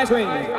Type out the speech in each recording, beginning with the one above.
mais Nightwing.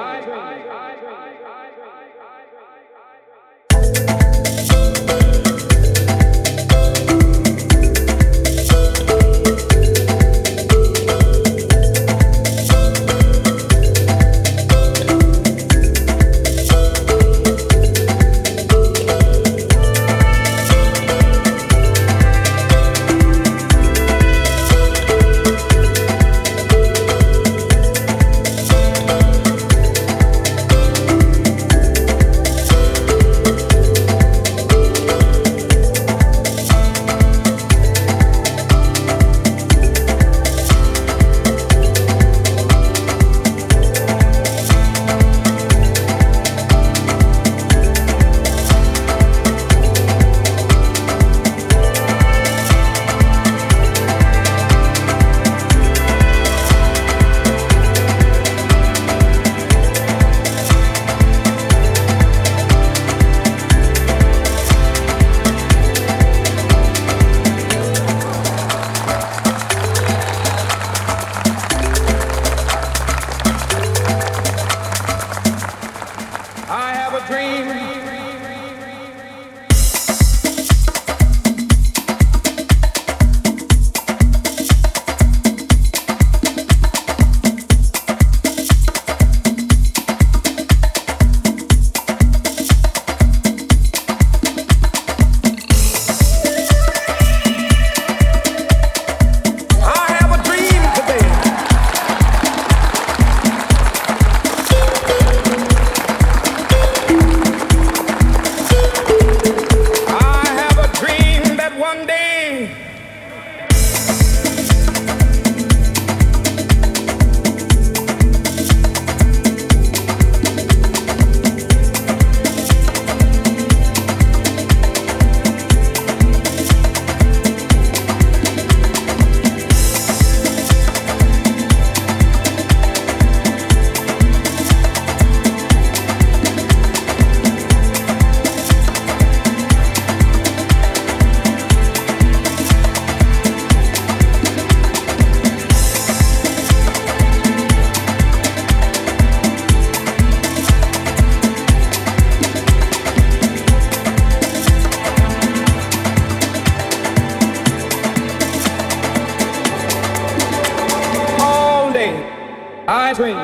Eyes wing.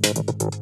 Thank